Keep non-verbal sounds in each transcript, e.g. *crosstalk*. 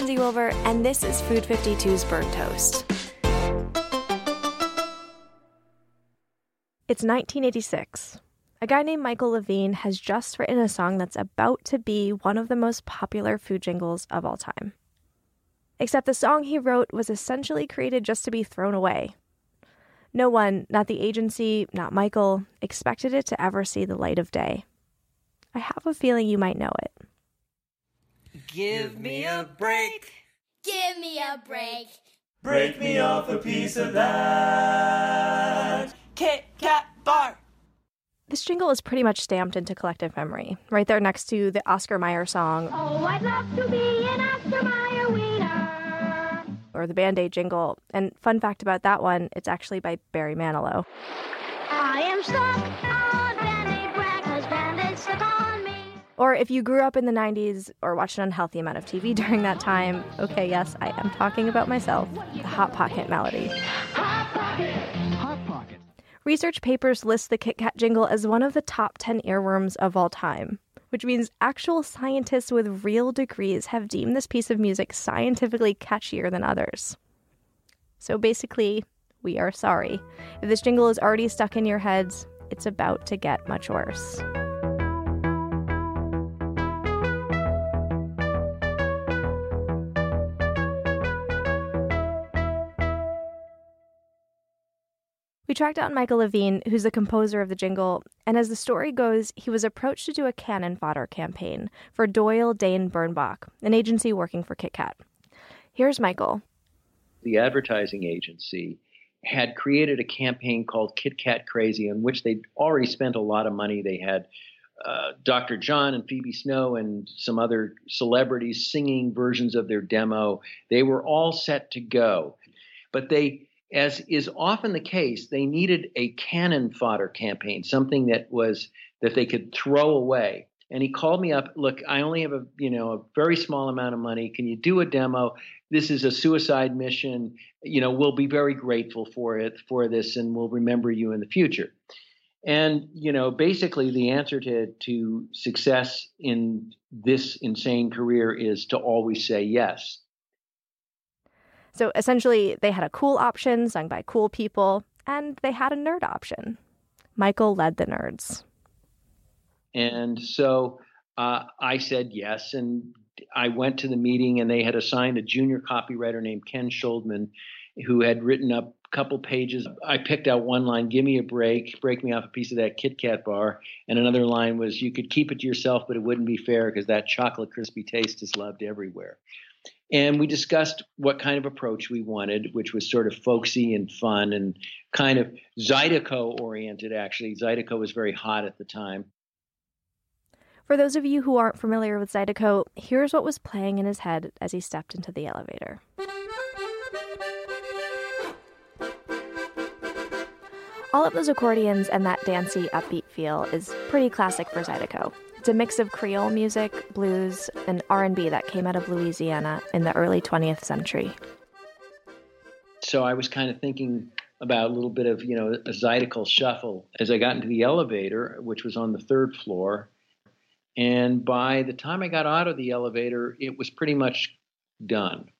I'm Kenzie Wilbur, and this is Food 52's Burnt Toast. It's 1986. A guy named Michael Levine has just written a song that's about to be one of the most popular food jingles of all time. Except the song he wrote was essentially created just to be thrown away. No one, not the agency, not Michael, expected it to ever see the light of day. I have a feeling you might know it. Give me a break. Give me a break. Break me off a piece of that. Kit Kat bar. This jingle is pretty much stamped into collective memory, right there next to the Oscar Mayer song Oh, I'd love to be an Oscar Mayer wiener. or the Band Aid jingle. And fun fact about that one, it's actually by Barry Manilow. I am stuck Or if you grew up in the 90s or watched an unhealthy amount of TV during that time, okay, yes, I am talking about myself, the Hot Pocket melody. Hot Pocket. Hot Pocket. Research papers list the Kit Kat jingle as one of the top 10 earworms of all time, which means actual scientists with real degrees have deemed this piece of music scientifically catchier than others. So basically, we are sorry. If this jingle is already stuck in your heads, it's about to get much worse. We tracked down Michael Levine, who's the composer of the jingle, and as the story goes, he was approached to do a cannon fodder campaign for Doyle Dane Bernbach, an agency working for KitKat. Here's Michael. the advertising agency had created a campaign called Kit Kat Crazy, in which they'd already spent a lot of money. They had uh, Dr. John and Phoebe Snow and some other celebrities singing versions of their demo. They were all set to go, but they, as is often the case, they needed a cannon fodder campaign, something that was that they could throw away. And he called me up. Look, I only have a you know a very small amount of money. Can you do a demo? This is a suicide mission. You know, we'll be very grateful for it for this, and we'll remember you in the future. And you know, basically, the answer to to success in this insane career is to always say yes. So essentially, they had a cool option sung by cool people, and they had a nerd option. Michael led the nerds. And so uh, I said yes, and I went to the meeting, and they had assigned a junior copywriter named Ken Schuldman, who had written up a couple pages. I picked out one line: "Give me a break, break me off a piece of that Kit Kat bar," and another line was, "You could keep it to yourself, but it wouldn't be fair because that chocolate crispy taste is loved everywhere." And we discussed what kind of approach we wanted, which was sort of folksy and fun and kind of Zydeco oriented, actually. Zydeco was very hot at the time. For those of you who aren't familiar with Zydeco, here's what was playing in his head as he stepped into the elevator. All of those accordions and that dancey, upbeat feel is pretty classic for Zydeco. It's a mix of Creole music, blues, and R&B that came out of Louisiana in the early 20th century. so I was kind of thinking about a little bit of you know a zydeco shuffle as I got into the elevator, which was on the third floor. And by the time I got out of the elevator, it was pretty much done.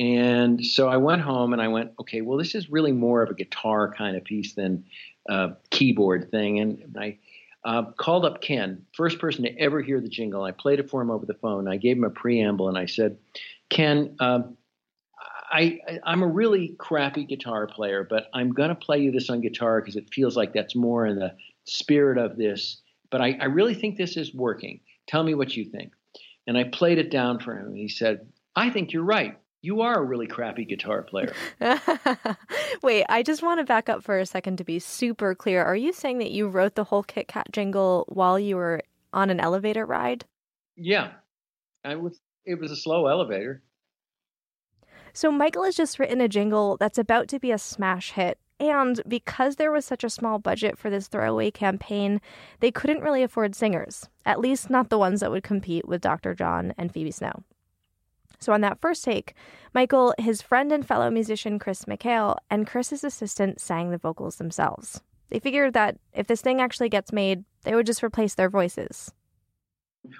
And so I went home and I went, okay, well, this is really more of a guitar kind of piece than a keyboard thing. And I uh, called up Ken, first person to ever hear the jingle. I played it for him over the phone. I gave him a preamble and I said, Ken, um, I, am a really crappy guitar player, but I'm going to play you this on guitar because it feels like that's more in the spirit of this. But I, I really think this is working. Tell me what you think. And I played it down for him. And he said, I think you're right you are a really crappy guitar player. *laughs* Wait, I just want to back up for a second to be super clear. Are you saying that you wrote the whole Kit Kat jingle while you were on an elevator ride? Yeah. I was it was a slow elevator. So Michael has just written a jingle that's about to be a smash hit. And because there was such a small budget for this throwaway campaign, they couldn't really afford singers, at least not the ones that would compete with Dr. John and Phoebe Snow. So, on that first take, Michael, his friend and fellow musician Chris McHale, and Chris's assistant sang the vocals themselves. They figured that if this thing actually gets made, they would just replace their voices.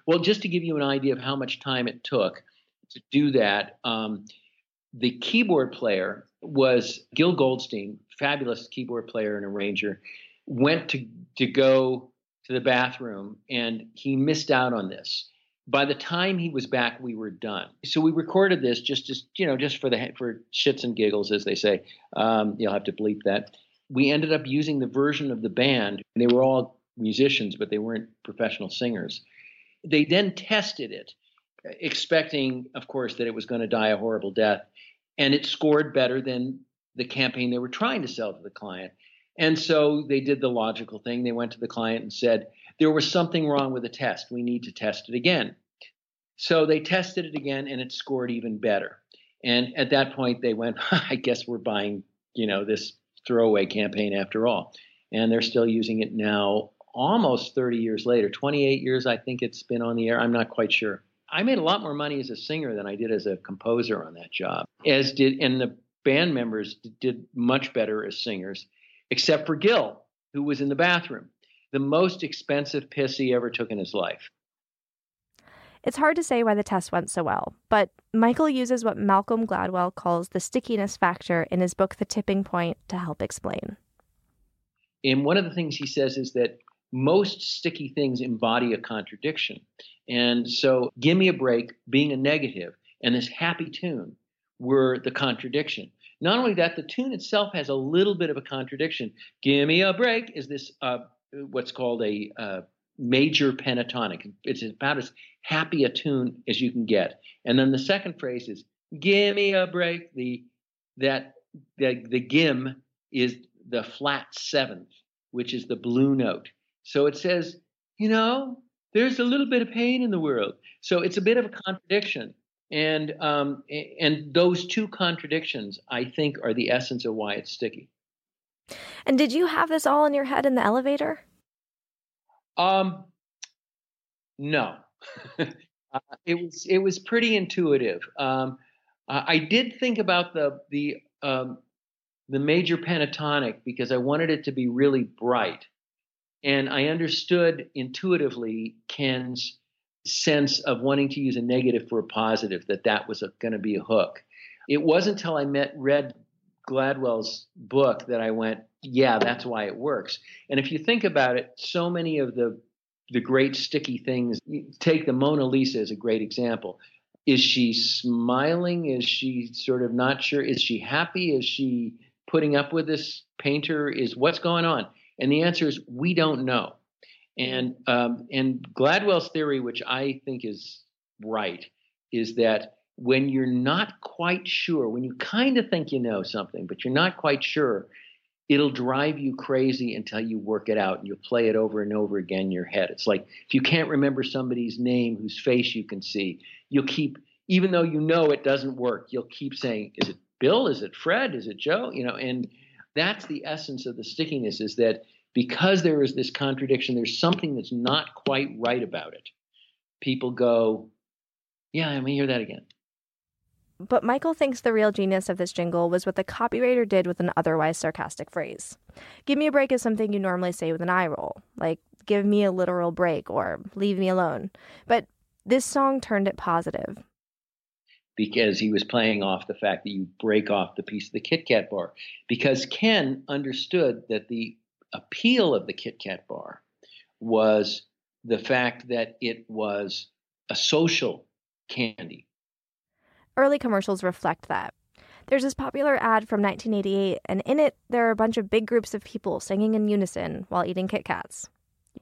Well, just to give you an idea of how much time it took to do that, um, the keyboard player was Gil Goldstein, fabulous keyboard player and arranger, went to, to go to the bathroom and he missed out on this by the time he was back, we were done. So we recorded this just, just you know, just for the for shits and giggles, as they say. Um, you'll have to bleep that. We ended up using the version of the band. They were all musicians, but they weren't professional singers. They then tested it, expecting, of course, that it was going to die a horrible death, and it scored better than the campaign they were trying to sell to the client. And so they did the logical thing. They went to the client and said, there was something wrong with the test. We need to test it again. So they tested it again and it scored even better. And at that point, they went, *laughs* I guess we're buying, you know, this throwaway campaign after all. And they're still using it now, almost 30 years later. 28 years, I think it's been on the air. I'm not quite sure. I made a lot more money as a singer than I did as a composer on that job, as did, and the band members did much better as singers, except for Gil, who was in the bathroom the most expensive piss he ever took in his life. It's hard to say why the test went so well, but Michael uses what Malcolm Gladwell calls the stickiness factor in his book, The Tipping Point, to help explain. And one of the things he says is that most sticky things embody a contradiction. And so, Give Me a Break being a negative and this happy tune were the contradiction. Not only that, the tune itself has a little bit of a contradiction. Give me a break is this uh, what's called a uh, major pentatonic. It's about as happy a tune as you can get. And then the second phrase is "Give me a break." The that the the gim is the flat seventh, which is the blue note. So it says, you know, there's a little bit of pain in the world. So it's a bit of a contradiction. And um, and those two contradictions, I think, are the essence of why it's sticky. And did you have this all in your head in the elevator? Um, no. *laughs* uh, it was it was pretty intuitive. Um, I did think about the the um, the major pentatonic because I wanted it to be really bright, and I understood intuitively Ken's sense of wanting to use a negative for a positive that that was going to be a hook. It wasn't until I met read Gladwell's book that I went, yeah, that's why it works. And if you think about it, so many of the the great sticky things. Take the Mona Lisa as a great example. Is she smiling? Is she sort of not sure? Is she happy? Is she putting up with this painter? Is what's going on? And the answer is we don't know. And um, and Gladwell's theory, which I think is right, is that when you're not quite sure, when you kind of think you know something, but you're not quite sure, it'll drive you crazy until you work it out and you'll play it over and over again in your head. It's like if you can't remember somebody's name whose face you can see, you'll keep, even though you know it doesn't work, you'll keep saying, is it Bill? Is it Fred? Is it Joe? You know, and that's the essence of the stickiness is that because there is this contradiction, there's something that's not quite right about it. People go, yeah, let me hear that again. But Michael thinks the real genius of this jingle was what the copywriter did with an otherwise sarcastic phrase. Give me a break is something you normally say with an eye roll, like give me a literal break or leave me alone. But this song turned it positive. Because he was playing off the fact that you break off the piece of the Kit Kat bar. Because Ken understood that the appeal of the Kit Kat bar was the fact that it was a social candy. Early commercials reflect that. There's this popular ad from 1988, and in it, there are a bunch of big groups of people singing in unison while eating Kit Kats.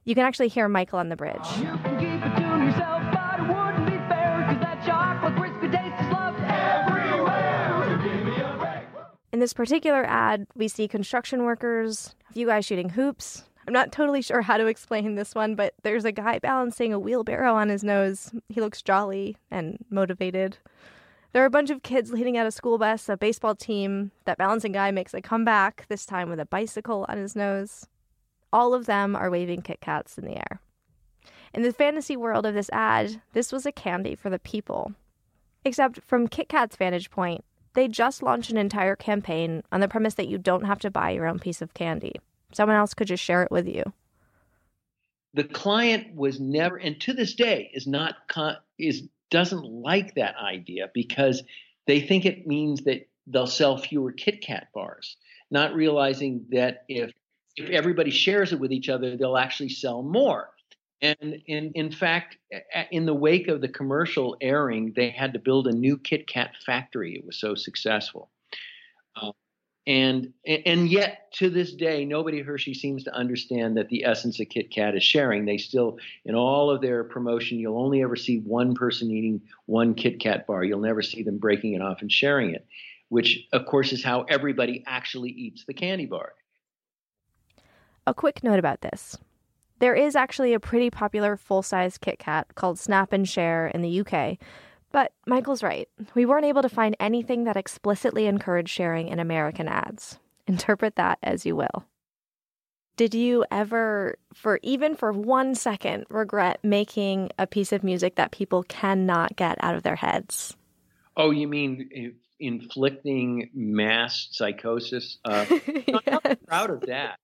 You can actually hear Michael on the bridge. In this particular ad, we see construction workers, a few guys shooting hoops. I'm not totally sure how to explain this one, but there's a guy balancing a wheelbarrow on his nose. He looks jolly and motivated. There are a bunch of kids leading out a school bus, a baseball team. That balancing guy makes a comeback, this time with a bicycle on his nose. All of them are waving Kit Kats in the air. In the fantasy world of this ad, this was a candy for the people. Except from Kit Kat's vantage point, they just launched an entire campaign on the premise that you don't have to buy your own piece of candy. Someone else could just share it with you. The client was never, and to this day, is not con- is doesn't like that idea because they think it means that they'll sell fewer Kit Kat bars, not realizing that if if everybody shares it with each other, they'll actually sell more. And in, in fact, in the wake of the commercial airing, they had to build a new Kit Kat factory. It was so successful. Uh, and and yet to this day, nobody at Hershey seems to understand that the essence of Kit Kat is sharing. They still, in all of their promotion, you'll only ever see one person eating one Kit Kat bar. You'll never see them breaking it off and sharing it, which of course is how everybody actually eats the candy bar. A quick note about this. There is actually a pretty popular full size Kit Kat called Snap and Share in the UK. But Michael's right. We weren't able to find anything that explicitly encouraged sharing in American ads. *laughs* Interpret that as you will. Did you ever, for even for one second, regret making a piece of music that people cannot get out of their heads? Oh, you mean inflicting mass psychosis? Uh, *laughs* yes. I'm proud of that.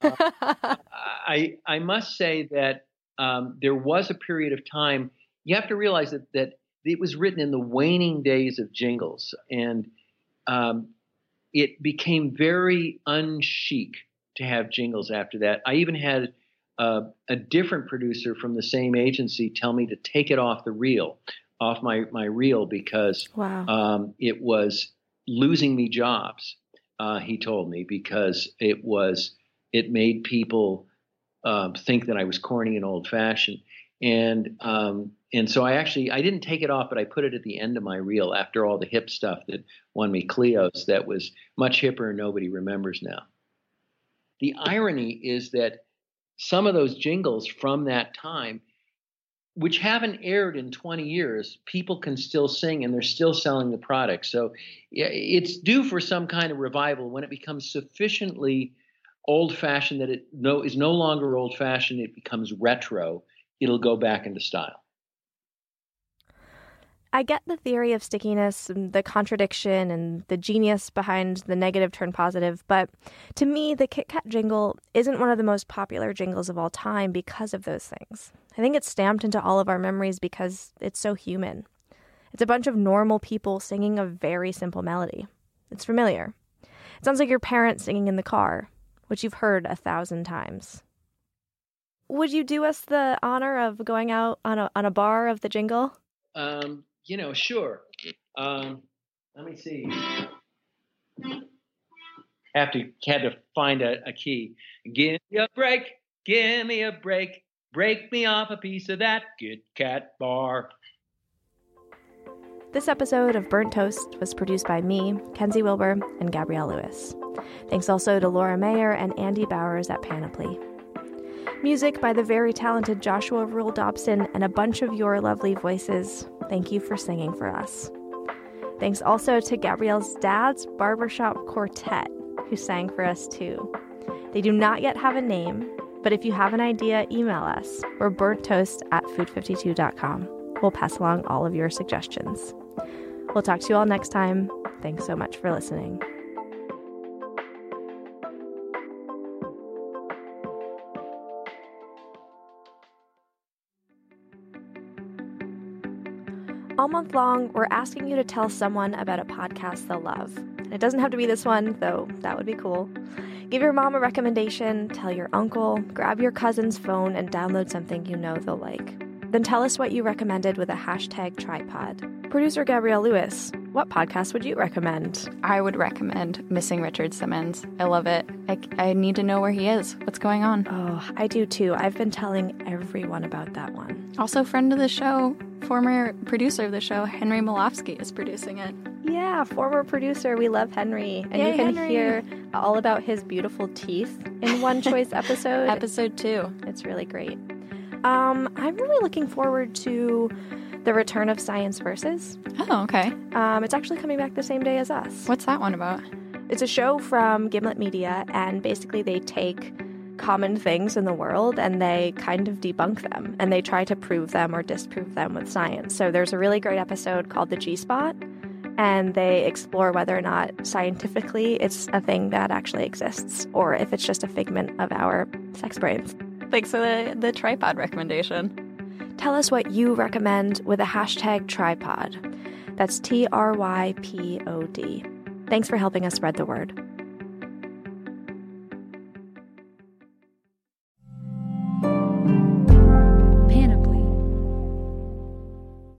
*laughs* I I must say that um, there was a period of time. You have to realize that that it was written in the waning days of jingles, and um, it became very unchic to have jingles after that. I even had uh, a different producer from the same agency tell me to take it off the reel, off my my reel because wow. um, it was losing me jobs. Uh, he told me because it was it made people um, think that I was corny and old fashioned. And um, and so I actually I didn't take it off, but I put it at the end of my reel after all the hip stuff that won me Clio's that was much hipper and nobody remembers now. The irony is that some of those jingles from that time, which haven't aired in 20 years, people can still sing and they're still selling the product. So it's due for some kind of revival when it becomes sufficiently old fashioned that it no is no longer old fashioned it becomes retro it'll go back into style I get the theory of stickiness and the contradiction and the genius behind the negative turn positive, but to me, the Kit Kat jingle isn't one of the most popular jingles of all time because of those things. I think it's stamped into all of our memories because it's so human. It's a bunch of normal people singing a very simple melody. It's familiar. It sounds like your parents singing in the car, which you've heard a thousand times. Would you do us the honor of going out on a on a bar of the jingle? Um, you know, sure. Um, let me see. Have to had to find a, a key. Give me a break. Give me a break. Break me off a piece of that Kit Kat bar. This episode of Burnt Toast was produced by me, Kenzie Wilbur, and Gabrielle Lewis. Thanks also to Laura Mayer and Andy Bowers at Panoply. Music by the very talented Joshua Rule Dobson and a bunch of your lovely voices. Thank you for singing for us. Thanks also to Gabrielle's dad's barbershop quartet, who sang for us too. They do not yet have a name, but if you have an idea, email us or burnttoast at food52.com. We'll pass along all of your suggestions. We'll talk to you all next time. Thanks so much for listening. All month long, we're asking you to tell someone about a podcast they'll love. And it doesn't have to be this one, though that would be cool. Give your mom a recommendation, tell your uncle, grab your cousin's phone, and download something you know they'll like. Then tell us what you recommended with a hashtag trypod. Producer Gabrielle Lewis, what podcast would you recommend? I would recommend Missing Richard Simmons. I love it. I, I need to know where he is. What's going on? Oh, I do too. I've been telling everyone about that one. Also, friend of the show, former producer of the show, Henry Molofsky, is producing it. Yeah, former producer. We love Henry. And Yay, you can Henry. hear all about his beautiful teeth in one choice *laughs* episode. Episode two. It's really great. Um, I'm really looking forward to the return of Science Versus. Oh, okay. Um, it's actually coming back the same day as us. What's that one about? It's a show from Gimlet Media, and basically they take common things in the world and they kind of debunk them and they try to prove them or disprove them with science. So there's a really great episode called The G Spot, and they explore whether or not scientifically it's a thing that actually exists or if it's just a figment of our sex brains. Thanks for the, the trypod recommendation. Tell us what you recommend with a hashtag trypod. That's T R Y P O D. Thanks for helping us spread the word.